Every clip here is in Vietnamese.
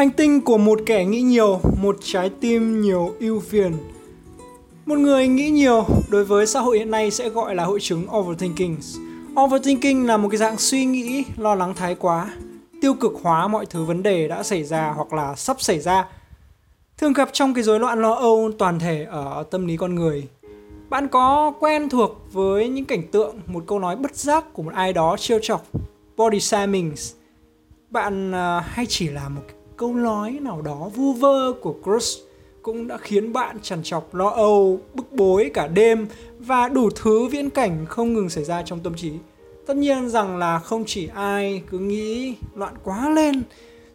Hành tinh của một kẻ nghĩ nhiều, một trái tim nhiều ưu phiền. Một người nghĩ nhiều đối với xã hội hiện nay sẽ gọi là hội chứng overthinking. Overthinking là một cái dạng suy nghĩ lo lắng thái quá, tiêu cực hóa mọi thứ vấn đề đã xảy ra hoặc là sắp xảy ra. Thường gặp trong cái rối loạn lo âu toàn thể ở tâm lý con người. Bạn có quen thuộc với những cảnh tượng, một câu nói bất giác của một ai đó trêu chọc, body shaming. Bạn uh, hay chỉ là một câu nói nào đó vu vơ của crush cũng đã khiến bạn trằn trọc lo âu, bức bối cả đêm và đủ thứ viễn cảnh không ngừng xảy ra trong tâm trí. Tất nhiên rằng là không chỉ ai cứ nghĩ loạn quá lên,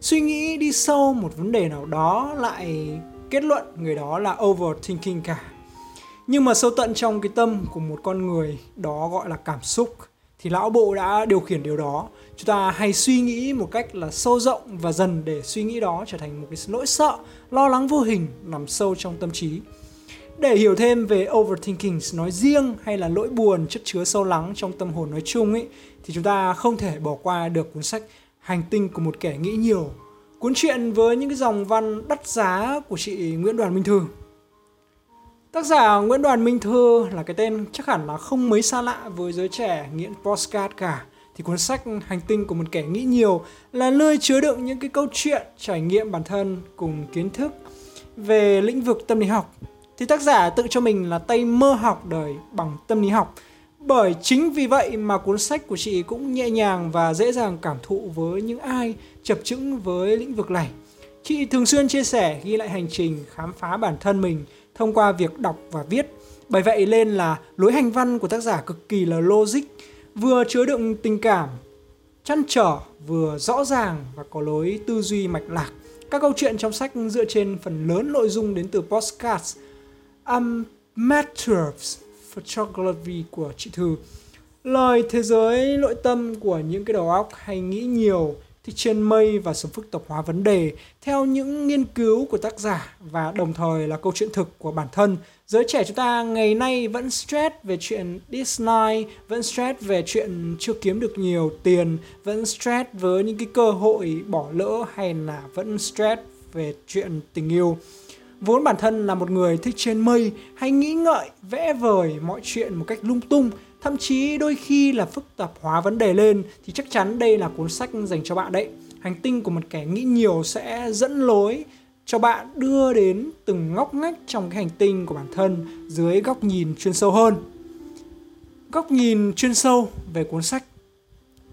suy nghĩ đi sâu một vấn đề nào đó lại kết luận người đó là overthinking cả. Nhưng mà sâu tận trong cái tâm của một con người đó gọi là cảm xúc thì lão bộ đã điều khiển điều đó chúng ta hay suy nghĩ một cách là sâu rộng và dần để suy nghĩ đó trở thành một cái nỗi sợ, lo lắng vô hình nằm sâu trong tâm trí để hiểu thêm về overthinking nói riêng hay là nỗi buồn, chất chứa sâu lắng trong tâm hồn nói chung ấy thì chúng ta không thể bỏ qua được cuốn sách Hành tinh của một kẻ nghĩ nhiều. Cuốn truyện với những cái dòng văn đắt giá của chị Nguyễn Đoàn Minh Thư. Tác giả Nguyễn Đoàn Minh Thư là cái tên chắc hẳn là không mấy xa lạ với giới trẻ nghiện postcard cả thì cuốn sách Hành tinh của một kẻ nghĩ nhiều là nơi chứa đựng những cái câu chuyện, trải nghiệm bản thân cùng kiến thức về lĩnh vực tâm lý học. Thì tác giả tự cho mình là tay mơ học đời bằng tâm lý học. Bởi chính vì vậy mà cuốn sách của chị cũng nhẹ nhàng và dễ dàng cảm thụ với những ai chập chững với lĩnh vực này. Chị thường xuyên chia sẻ ghi lại hành trình khám phá bản thân mình thông qua việc đọc và viết. Bởi vậy nên là lối hành văn của tác giả cực kỳ là logic, vừa chứa đựng tình cảm, chăn trở, vừa rõ ràng và có lối tư duy mạch lạc các câu chuyện trong sách dựa trên phần lớn nội dung đến từ postcards um, Amateurs Photography của chị Thư lời thế giới, nội tâm của những cái đầu óc hay nghĩ nhiều thì trên mây và sự phức tạp hóa vấn đề theo những nghiên cứu của tác giả và đồng thời là câu chuyện thực của bản thân giới trẻ chúng ta ngày nay vẫn stress về chuyện Disney, vẫn stress về chuyện chưa kiếm được nhiều tiền, vẫn stress với những cái cơ hội bỏ lỡ hay là vẫn stress về chuyện tình yêu. Vốn bản thân là một người thích trên mây hay nghĩ ngợi, vẽ vời mọi chuyện một cách lung tung, thậm chí đôi khi là phức tạp hóa vấn đề lên thì chắc chắn đây là cuốn sách dành cho bạn đấy. Hành tinh của một kẻ nghĩ nhiều sẽ dẫn lối cho bạn đưa đến từng ngóc ngách trong cái hành tinh của bản thân dưới góc nhìn chuyên sâu hơn. Góc nhìn chuyên sâu về cuốn sách.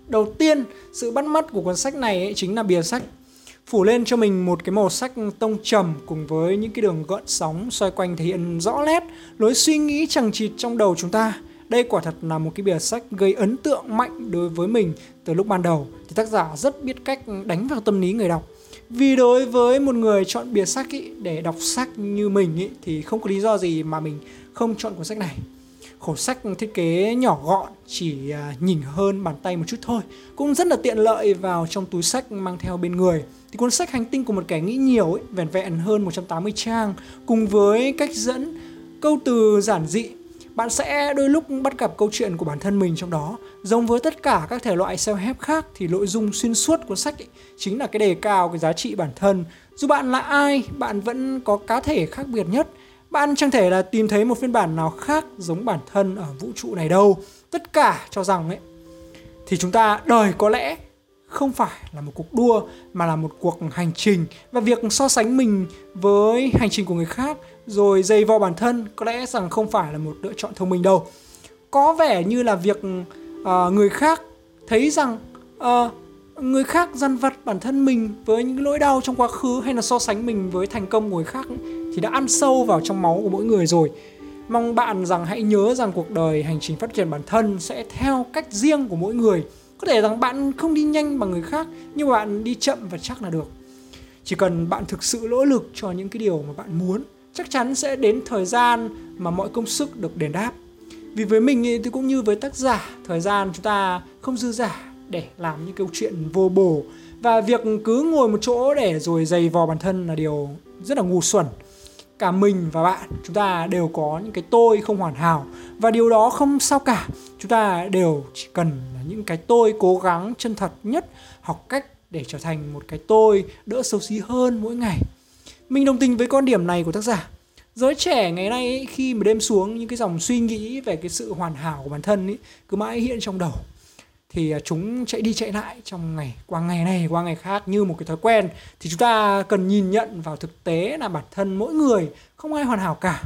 Đầu tiên, sự bắt mắt của cuốn sách này ấy chính là bìa sách. Phủ lên cho mình một cái màu sắc tông trầm cùng với những cái đường gợn sóng xoay quanh thể hiện rõ nét lối suy nghĩ chẳng chịt trong đầu chúng ta. Đây quả thật là một cái bìa sách gây ấn tượng mạnh đối với mình từ lúc ban đầu. Thì tác giả rất biết cách đánh vào tâm lý người đọc. Vì đối với một người chọn bìa sách ý, để đọc sách như mình ý, thì không có lý do gì mà mình không chọn cuốn sách này. Khổ sách thiết kế nhỏ gọn chỉ à, nhìn hơn bàn tay một chút thôi cũng rất là tiện lợi vào trong túi sách mang theo bên người. Thì cuốn sách hành tinh của một kẻ nghĩ nhiều ấy, vẹn vẹn hơn 180 trang cùng với cách dẫn câu từ giản dị bạn sẽ đôi lúc bắt gặp câu chuyện của bản thân mình trong đó. Giống với tất cả các thể loại self-help khác thì nội dung xuyên suốt của sách ấy, chính là cái đề cao cái giá trị bản thân. Dù bạn là ai bạn vẫn có cá thể khác biệt nhất. Bạn chẳng thể là tìm thấy một phiên bản nào khác giống bản thân ở vũ trụ này đâu. Tất cả cho rằng ấy thì chúng ta đời có lẽ không phải là một cuộc đua mà là một cuộc hành trình. Và việc so sánh mình với hành trình của người khác rồi dày vò bản thân có lẽ rằng không phải là một lựa chọn thông minh đâu. Có vẻ như là việc uh, người khác thấy rằng uh, người khác dằn vặt bản thân mình với những nỗi đau trong quá khứ hay là so sánh mình với thành công của người khác thì đã ăn sâu vào trong máu của mỗi người rồi. Mong bạn rằng hãy nhớ rằng cuộc đời hành trình phát triển bản thân sẽ theo cách riêng của mỗi người. Có thể rằng bạn không đi nhanh bằng người khác nhưng bạn đi chậm và chắc là được. Chỉ cần bạn thực sự nỗ lực cho những cái điều mà bạn muốn chắc chắn sẽ đến thời gian mà mọi công sức được đền đáp. Vì với mình thì cũng như với tác giả, thời gian chúng ta không dư giả để làm những câu chuyện vô bổ. Và việc cứ ngồi một chỗ để rồi dày vò bản thân là điều rất là ngu xuẩn. Cả mình và bạn, chúng ta đều có những cái tôi không hoàn hảo. Và điều đó không sao cả. Chúng ta đều chỉ cần là những cái tôi cố gắng chân thật nhất, học cách để trở thành một cái tôi đỡ xấu xí hơn mỗi ngày mình đồng tình với quan điểm này của tác giả. Giới trẻ ngày nay ấy, khi mà đêm xuống những cái dòng suy nghĩ về cái sự hoàn hảo của bản thân ấy, cứ mãi hiện trong đầu. Thì à, chúng chạy đi chạy lại trong ngày qua ngày này qua ngày khác như một cái thói quen. Thì chúng ta cần nhìn nhận vào thực tế là bản thân mỗi người không ai hoàn hảo cả.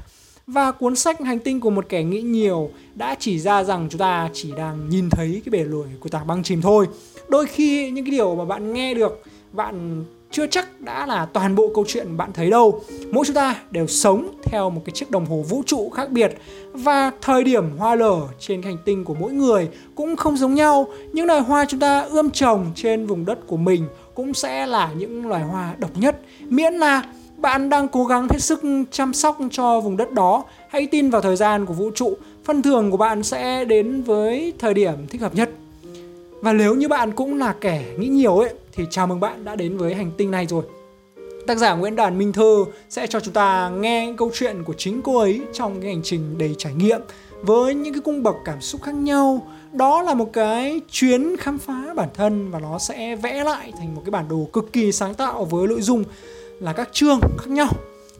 Và cuốn sách hành tinh của một kẻ nghĩ nhiều đã chỉ ra rằng chúng ta chỉ đang nhìn thấy cái bể nổi của tảng băng chìm thôi. Đôi khi những cái điều mà bạn nghe được bạn chưa chắc đã là toàn bộ câu chuyện bạn thấy đâu. Mỗi chúng ta đều sống theo một cái chiếc đồng hồ vũ trụ khác biệt và thời điểm hoa lở trên hành tinh của mỗi người cũng không giống nhau. Những loài hoa chúng ta ươm trồng trên vùng đất của mình cũng sẽ là những loài hoa độc nhất. Miễn là bạn đang cố gắng hết sức chăm sóc cho vùng đất đó, hãy tin vào thời gian của vũ trụ, phần thưởng của bạn sẽ đến với thời điểm thích hợp nhất. Và nếu như bạn cũng là kẻ nghĩ nhiều ấy thì chào mừng bạn đã đến với hành tinh này rồi. Tác giả Nguyễn Đàn Minh Thơ sẽ cho chúng ta nghe câu chuyện của chính cô ấy trong cái hành trình đầy trải nghiệm với những cái cung bậc cảm xúc khác nhau. Đó là một cái chuyến khám phá bản thân và nó sẽ vẽ lại thành một cái bản đồ cực kỳ sáng tạo với nội dung là các chương khác nhau.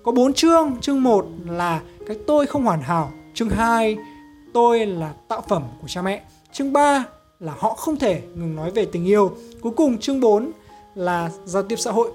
Có bốn chương, chương 1 là cái tôi không hoàn hảo, chương 2 tôi là tạo phẩm của cha mẹ, chương 3 là họ không thể ngừng nói về tình yêu. Cuối cùng chương 4 là giao tiếp xã hội.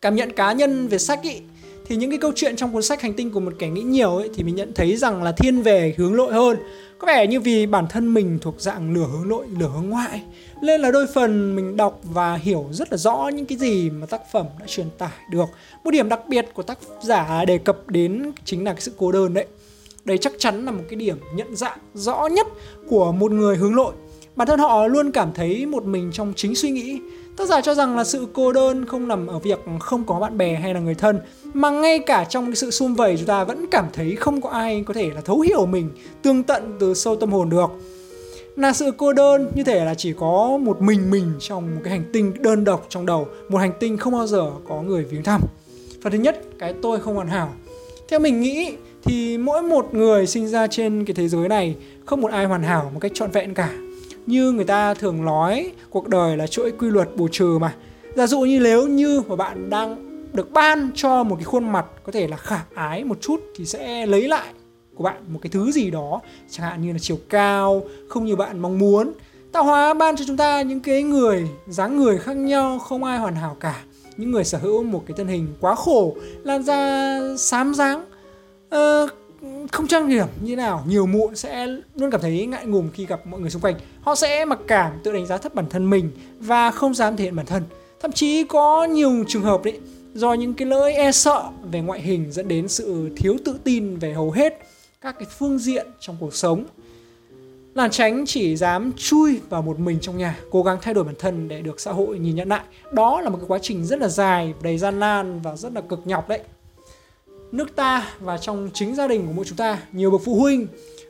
Cảm nhận cá nhân về sách ý, thì những cái câu chuyện trong cuốn sách Hành tinh của một kẻ nghĩ nhiều ấy thì mình nhận thấy rằng là thiên về hướng nội hơn. Có vẻ như vì bản thân mình thuộc dạng lửa hướng nội, lửa hướng ngoại. Nên là đôi phần mình đọc và hiểu rất là rõ những cái gì mà tác phẩm đã truyền tải được. Một điểm đặc biệt của tác giả đề cập đến chính là cái sự cô đơn đấy. Đây chắc chắn là một cái điểm nhận dạng rõ nhất của một người hướng nội Bản thân họ luôn cảm thấy một mình trong chính suy nghĩ. Tác giả cho rằng là sự cô đơn không nằm ở việc không có bạn bè hay là người thân, mà ngay cả trong cái sự sum vầy chúng ta vẫn cảm thấy không có ai có thể là thấu hiểu mình, tương tận từ sâu tâm hồn được. Là sự cô đơn như thể là chỉ có một mình mình trong một cái hành tinh đơn độc trong đầu, một hành tinh không bao giờ có người viếng thăm. Phần thứ nhất, cái tôi không hoàn hảo. Theo mình nghĩ thì mỗi một người sinh ra trên cái thế giới này, không một ai hoàn hảo một cách trọn vẹn cả như người ta thường nói cuộc đời là chuỗi quy luật bù trừ mà. Giả dụ như nếu như mà bạn đang được ban cho một cái khuôn mặt có thể là khả ái một chút thì sẽ lấy lại của bạn một cái thứ gì đó chẳng hạn như là chiều cao không như bạn mong muốn. Tạo hóa ban cho chúng ta những cái người dáng người khác nhau không ai hoàn hảo cả. Những người sở hữu một cái thân hình quá khổ làn da xám dáng. Uh, không trang điểm như nào. Nhiều mụn sẽ luôn cảm thấy ngại ngùng khi gặp mọi người xung quanh. Họ sẽ mặc cảm, tự đánh giá thấp bản thân mình và không dám thể hiện bản thân. Thậm chí có nhiều trường hợp đấy, do những cái lỗi e sợ về ngoại hình dẫn đến sự thiếu tự tin về hầu hết các cái phương diện trong cuộc sống. Làn tránh chỉ dám chui vào một mình trong nhà, cố gắng thay đổi bản thân để được xã hội nhìn nhận lại. Đó là một cái quá trình rất là dài, đầy gian nan và rất là cực nhọc đấy nước ta và trong chính gia đình của mỗi chúng ta nhiều bậc phụ huynh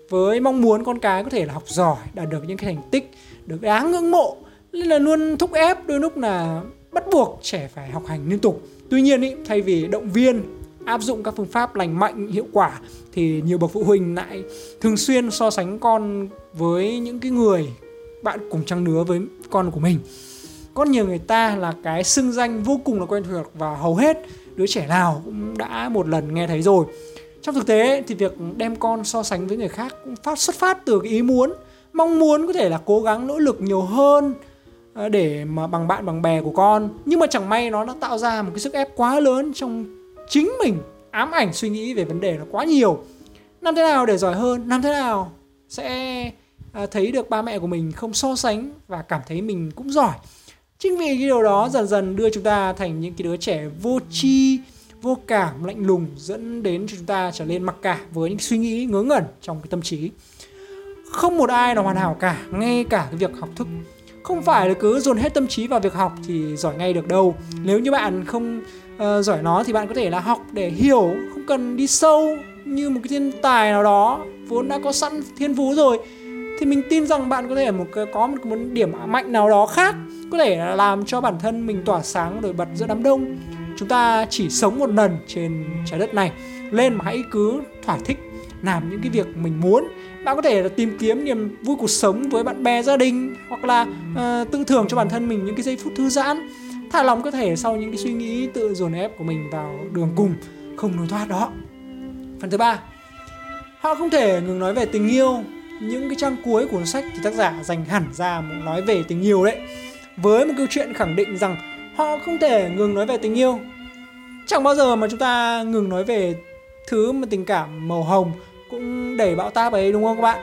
với mong muốn con cái có thể là học giỏi đạt được những cái thành tích được đáng ngưỡng mộ nên là luôn thúc ép đôi lúc là bắt buộc trẻ phải học hành liên tục. Tuy nhiên ý, thay vì động viên áp dụng các phương pháp lành mạnh hiệu quả thì nhiều bậc phụ huynh lại thường xuyên so sánh con với những cái người bạn cùng trang lứa với con của mình có nhiều người ta là cái xưng danh vô cùng là quen thuộc và hầu hết đứa trẻ nào cũng đã một lần nghe thấy rồi. Trong thực tế thì việc đem con so sánh với người khác cũng phát, xuất phát từ cái ý muốn, mong muốn có thể là cố gắng nỗ lực nhiều hơn ờ, để mà bằng bạn bằng bè của con. Nhưng mà chẳng may nó đã tạo ra một cái sức ép quá lớn trong chính mình, ám ảnh suy nghĩ về vấn đề nó quá nhiều. Làm thế nào để giỏi hơn? Làm thế nào sẽ ờ, thấy được ba mẹ của mình không so sánh và cảm thấy mình cũng giỏi? Chính vì cái điều đó dần dần đưa chúng ta thành những cái đứa trẻ vô tri vô cảm lạnh lùng dẫn đến cho chúng ta trở nên mặc cả với những suy nghĩ ngớ ngẩn trong cái tâm trí. Không một ai là hoàn hảo cả ngay cả cái việc học thức. Không phải là cứ dồn hết tâm trí vào việc học thì giỏi ngay được đâu. Nếu như bạn không uh, giỏi nó thì bạn có thể là học để hiểu không cần đi sâu như một cái thiên tài nào đó vốn đã có sẵn thiên phú rồi thì mình tin rằng bạn có thể một có một, một điểm mạnh nào đó khác có thể làm cho bản thân mình tỏa sáng nổi bật giữa đám đông. Chúng ta chỉ sống một lần trên trái đất này. Lên mà hãy cứ thỏa thích làm những cái việc mình muốn. Bạn có thể là tìm kiếm niềm vui cuộc sống với bạn bè gia đình hoặc là ờ, uh, tự thưởng cho bản thân mình những cái giây phút thư giãn. Thả lòng cơ thể sau những cái suy nghĩ tự dồn ép của mình vào đường cùng không lối thoát đó. Phần thứ ba họ không thể ngừng nói về tình yêu những cái trang cuối của cuốn sách thì tác giả dành hẳn ra một nói về tình yêu đấy. Với một câu chuyện khẳng định rằng họ không thể ngừng nói về tình yêu. Chẳng bao giờ mà chúng ta ngừng nói về thứ mà tình cảm màu hồng cũng đẩy bão táp ấy, đúng không các bạn?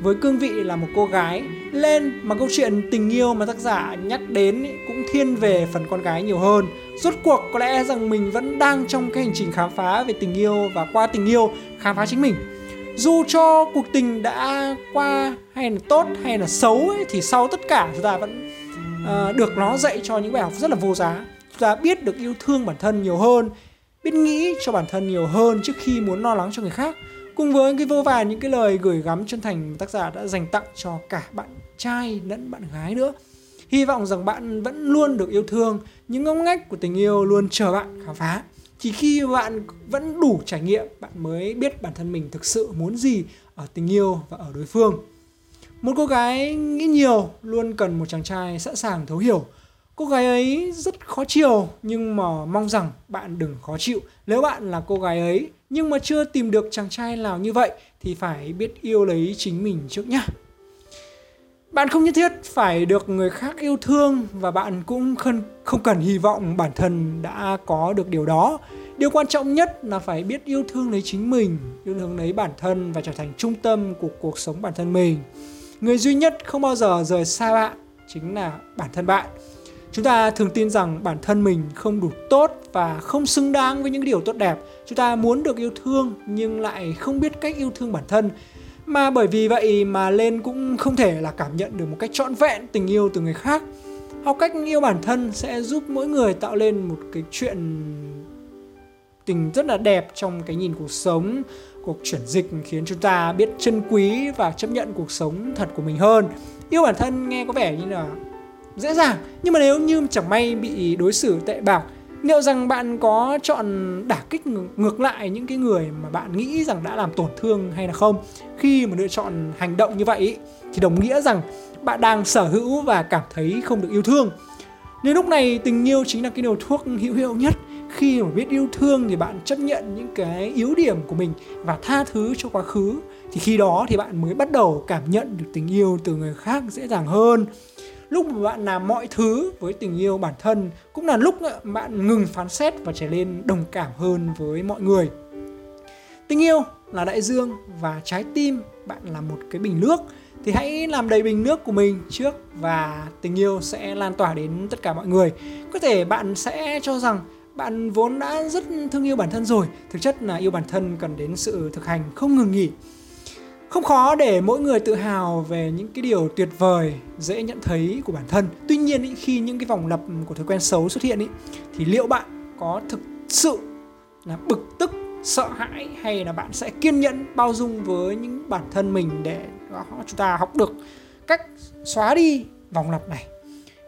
Với cương vị là một cô gái, lên mà câu chuyện tình yêu mà tác giả nhắc đến cũng thiên về phần con gái nhiều hơn. Rốt cuộc có lẽ rằng mình vẫn đang trong cái hành trình khám phá về tình yêu và qua tình yêu khám phá chính mình dù cho cuộc tình đã qua hay là tốt hay là xấu ấy, thì sau tất cả chúng ta vẫn uh, được nó dạy cho những bài học rất là vô giá. Chúng ta biết được yêu thương bản thân nhiều hơn biết nghĩ cho bản thân nhiều hơn trước khi muốn lo lắng cho người khác. Cùng với cái vô vàn những cái lời gửi gắm chân thành tác giả đã dành tặng cho cả bạn trai lẫn bạn gái nữa. Hy vọng rằng bạn vẫn luôn được yêu thương những ngóc ngách của tình yêu luôn chờ bạn khám phá chỉ khi bạn vẫn đủ trải nghiệm, bạn mới biết bản thân mình thực sự muốn gì ở tình yêu và ở đối phương. Một cô gái nghĩ nhiều luôn cần một chàng trai sẵn sàng thấu hiểu. Cô gái ấy rất khó chiều nhưng mà mong rằng bạn đừng khó chịu. Nếu bạn là cô gái ấy, nhưng mà chưa tìm được chàng trai nào như vậy, thì phải biết yêu lấy chính mình trước nhá bạn không nhất thiết phải được người khác yêu thương và bạn cũng không, không cần hy vọng bản thân đã có được điều đó. Điều quan trọng nhất là phải biết yêu thương lấy chính mình yêu thương lấy bản thân và trở thành trung tâm của cuộc sống bản thân mình. Người duy nhất không bao giờ rời xa bạn chính là bản thân bạn. Chúng ta thường tin rằng bản thân mình không đủ tốt và không xứng đáng với những điều tốt đẹp. Chúng ta muốn được yêu thương nhưng lại không biết cách yêu thương bản thân mà bởi vì vậy mà lên cũng không thể là cảm nhận được một cách trọn vẹn tình yêu từ người khác. Học cách yêu bản thân sẽ giúp mỗi người tạo lên một cái chuyện tình rất là đẹp trong cái nhìn cuộc sống. Cuộc chuyển dịch khiến chúng ta biết trân quý và chấp nhận cuộc sống thật của mình hơn. Yêu bản thân nghe có vẻ như là dễ dàng, nhưng mà nếu như chẳng may bị đối xử tệ bạc liệu rằng bạn có chọn đả kích ngược lại những cái người mà bạn nghĩ rằng đã làm tổn thương hay là không? Khi mà lựa chọn hành động như vậy thì đồng nghĩa rằng bạn đang sở hữu và cảm thấy không được yêu thương. Nên lúc này tình yêu chính là cái điều thuốc hữu hiệu nhất. Khi mà biết yêu thương thì bạn chấp nhận những cái yếu điểm của mình và tha thứ cho quá khứ. Thì khi đó thì bạn mới bắt đầu cảm nhận được tình yêu từ người khác dễ dàng hơn lúc mà bạn làm mọi thứ với tình yêu bản thân cũng là lúc bạn ngừng phán xét và trở nên đồng cảm hơn với mọi người. Tình yêu là đại dương và trái tim bạn là một cái bình nước, thì hãy làm đầy bình nước của mình trước và tình yêu sẽ lan tỏa đến tất cả mọi người. Có thể bạn sẽ cho rằng bạn vốn đã rất thương yêu bản thân rồi, thực chất là yêu bản thân cần đến sự thực hành không ngừng nghỉ không khó để mỗi người tự hào về những cái điều tuyệt vời dễ nhận thấy của bản thân. Tuy nhiên ý, khi những cái vòng lặp của thói quen xấu xuất hiện ý, thì liệu bạn có thực sự là bực tức sợ hãi hay là bạn sẽ kiên nhẫn bao dung với những bản thân mình để chúng ta học được cách xóa đi vòng lặp này?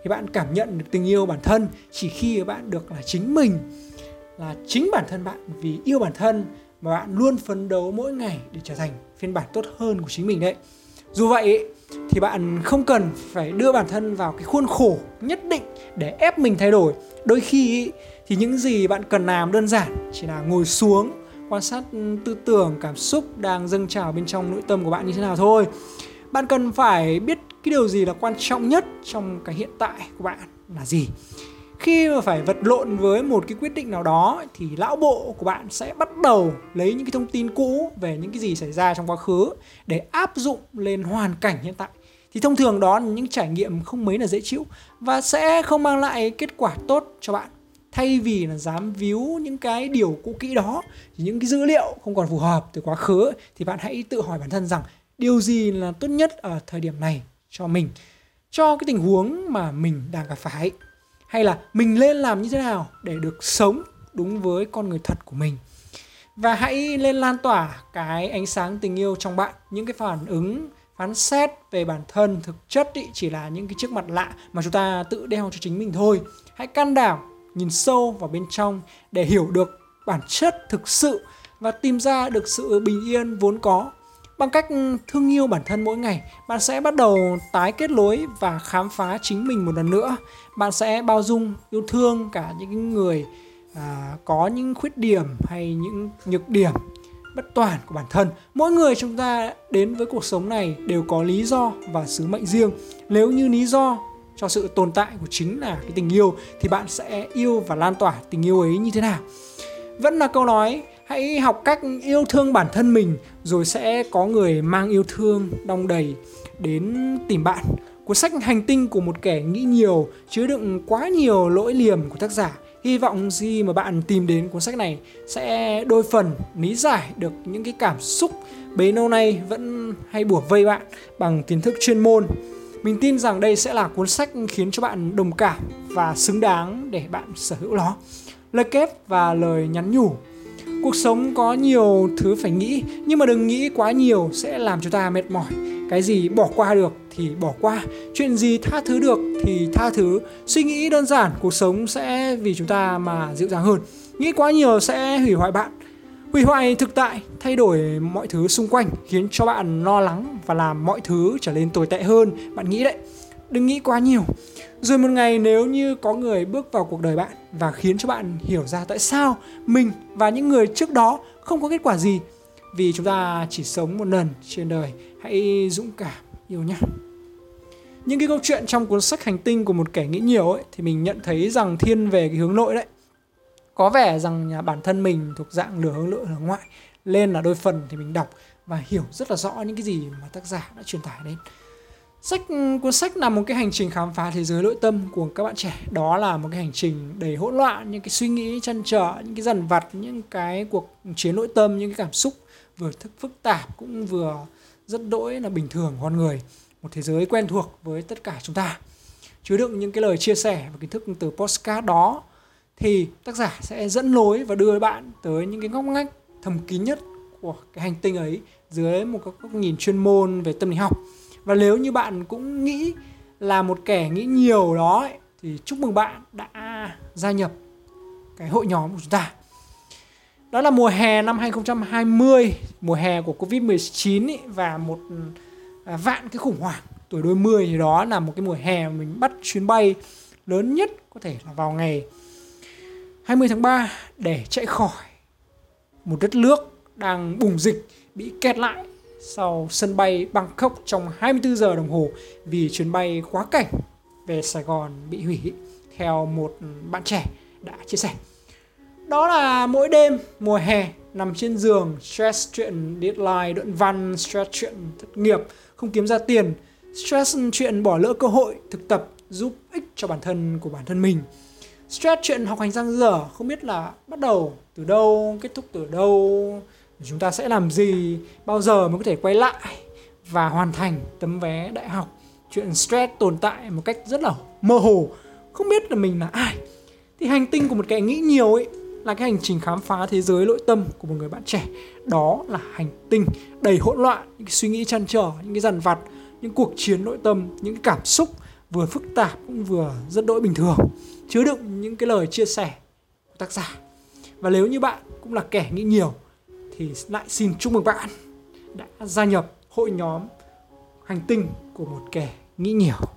Thì bạn cảm nhận được tình yêu bản thân chỉ khi bạn được là chính mình là chính bản thân bạn vì yêu bản thân mà bạn luôn phấn đấu mỗi ngày để trở thành phiên bản tốt hơn của chính mình đấy. Dù vậy thì bạn không cần phải đưa bản thân vào cái khuôn khổ nhất định để ép mình thay đổi. Đôi khi thì những gì bạn cần làm đơn giản chỉ là ngồi xuống, quan sát ừ, tư tưởng, cảm xúc đang dâng trào bên trong nội tâm của bạn như thế nào thôi. Bạn cần phải biết cái điều gì là quan trọng nhất trong cái hiện tại của bạn là gì khi mà phải vật lộn với một cái quyết định nào đó, thì lão bộ của bạn sẽ bắt đầu lấy những cái thông tin cũ về những cái gì xảy ra trong quá khứ để áp dụng lên hoàn cảnh hiện tại. Thì thông thường đó là những trải nghiệm không mấy là dễ chịu và sẽ không mang lại kết quả tốt cho bạn. Thay vì là dám víu những cái điều cũ kỹ đó, những cái dữ liệu không còn phù hợp từ quá khứ, thì bạn hãy tự hỏi bản thân rằng điều gì là tốt nhất ở thời điểm này cho mình, cho cái tình huống mà mình đang gặp phải hay là mình lên làm như thế nào để được sống đúng với con người thật của mình? Và hãy lên lan tỏa cái ánh sáng tình yêu trong bạn. Những cái phản ứng phán xét về bản thân thực chất ý, chỉ là những cái chiếc mặt lạ mà chúng ta tự đeo cho chính mình thôi. Hãy can đảm nhìn sâu vào bên trong để hiểu được bản chất thực sự và tìm ra được sự bình yên vốn có. Bằng cách ừ, thương yêu bản thân mỗi ngày, bạn sẽ bắt đầu tái kết nối và khám phá chính mình một lần nữa. Bạn sẽ bao dung, yêu thương cả những người à, có những khuyết điểm hay những nhược điểm bất toàn của bản thân. Mỗi người chúng ta đến với cuộc sống này đều có lý do và sứ mệnh riêng. Nếu như lý do cho sự tồn tại của chính là cái tình yêu thì bạn sẽ yêu và lan tỏa tình yêu ấy như thế nào vẫn là câu nói hãy học cách yêu thương bản thân mình, rồi sẽ có người mang yêu thương, đong đầy đến tìm bạn cuốn sách hành tinh của một kẻ nghĩ nhiều, chứa đựng quá nhiều lỗi liềm của tác giả hy vọng gì mà bạn tìm đến cuốn sách này sẽ đôi phần lý giải được những cái cảm xúc bấy lâu nay vẫn hay bủa vây bạn bằng kiến thức chuyên môn mình tin rằng đây sẽ là cuốn sách khiến cho bạn đồng cảm và xứng đáng để bạn sở hữu nó. Lời kép và lời nhắn nhủ. Cuộc sống có nhiều thứ phải nghĩ, nhưng mà đừng nghĩ quá nhiều sẽ làm chúng ta mệt mỏi. Cái gì bỏ qua được thì bỏ qua, chuyện gì tha thứ được thì tha thứ. Suy nghĩ đơn giản, cuộc sống sẽ vì chúng ta mà dịu dàng hơn. Nghĩ quá nhiều sẽ hủy hoại bạn Hủy hoại thực tại, thay đổi mọi thứ xung quanh khiến cho bạn lo lắng và làm mọi thứ trở nên tồi tệ hơn. Bạn nghĩ đấy, đừng nghĩ quá nhiều. Rồi một ngày nếu như có người bước vào cuộc đời bạn và khiến cho bạn hiểu ra tại sao mình và những người trước đó không có kết quả gì. Vì chúng ta chỉ sống một lần trên đời, hãy dũng cảm yêu nhé. Những cái câu chuyện trong cuốn sách Hành tinh của một kẻ nghĩ nhiều ấy thì mình nhận thấy rằng thiên về cái hướng nội đấy có vẻ rằng bản thân mình thuộc dạng lửa hướng nội hướng ngoại lên là đôi phần thì mình đọc và hiểu rất là rõ những cái gì mà tác giả đã truyền tải đến sách ừ, cuốn sách là một cái hành trình khám phá thế giới nội tâm của các bạn trẻ. Đó là một cái hành trình đầy hỗn loạn, những cái suy nghĩ, chăn trở, những cái dần vặt, những cái cuộc chiến nội tâm, những cái cảm xúc vừa thức phức tạp cũng vừa rất đỗi là bình thường con người. Một thế giới quen thuộc với tất cả chúng ta. Chứa đựng những cái lời chia sẻ và kiến thức từ postcard đó thì tác giả sẽ dẫn lối và đưa bạn tới những cái ngóc ngách thầm kín nhất của cái hành tinh ấy dưới một cái góc nhìn chuyên môn về tâm lý học và nếu như bạn cũng nghĩ là một kẻ nghĩ nhiều đó ấy, thì chúc mừng bạn đã gia nhập cái hội nhóm của chúng ta. Đó là mùa hè năm 2020 mùa hè của Covid-19 ý, và một à, vạn cái khủng hoảng tuổi đôi mươi thì đó là một cái mùa hè mình bắt chuyến bay lớn nhất có thể là vào ngày 20 tháng 3 để chạy khỏi một đất nước đang bùng dịch bị kẹt lại sau sân bay Bangkok trong 24 giờ đồng hồ vì chuyến bay quá cảnh về Sài Gòn bị hủy theo một bạn trẻ đã chia sẻ. Đó là mỗi đêm mùa hè nằm trên giường stress chuyện deadline, luận văn, stress chuyện thất nghiệp, không kiếm ra tiền, stress chuyện bỏ lỡ cơ hội thực tập giúp ích cho bản thân của bản thân mình stress chuyện học hành răng dở không biết là bắt đầu từ đâu kết thúc từ đâu chúng ta sẽ làm gì? Bao giờ mới có thể quay lại và hoàn thành tấm vé đại học? Chuyện stress tồn tại một cách rất là mơ hồ. Không biết là mình là ai. Thì hành tinh của một kẻ nghĩ nhiều ấy là cái hành trình khám phá thế giới nội tâm của một người bạn trẻ. Đó là hành tinh, đầy hỗn loạn, những cái suy nghĩ chăn trở, những cái dằn vặt, những cuộc chiến nội tâm, những cái cảm xúc vừa phức tạp cũng vừa rất đỗi bình thường. Chứa đựng những cái lời chia sẻ của tác giả. Và nếu như bạn cũng là kẻ nghĩ nhiều thì lại xin chúc mừng bạn đã gia nhập hội nhóm hành tinh của một kẻ nghĩ nhiều.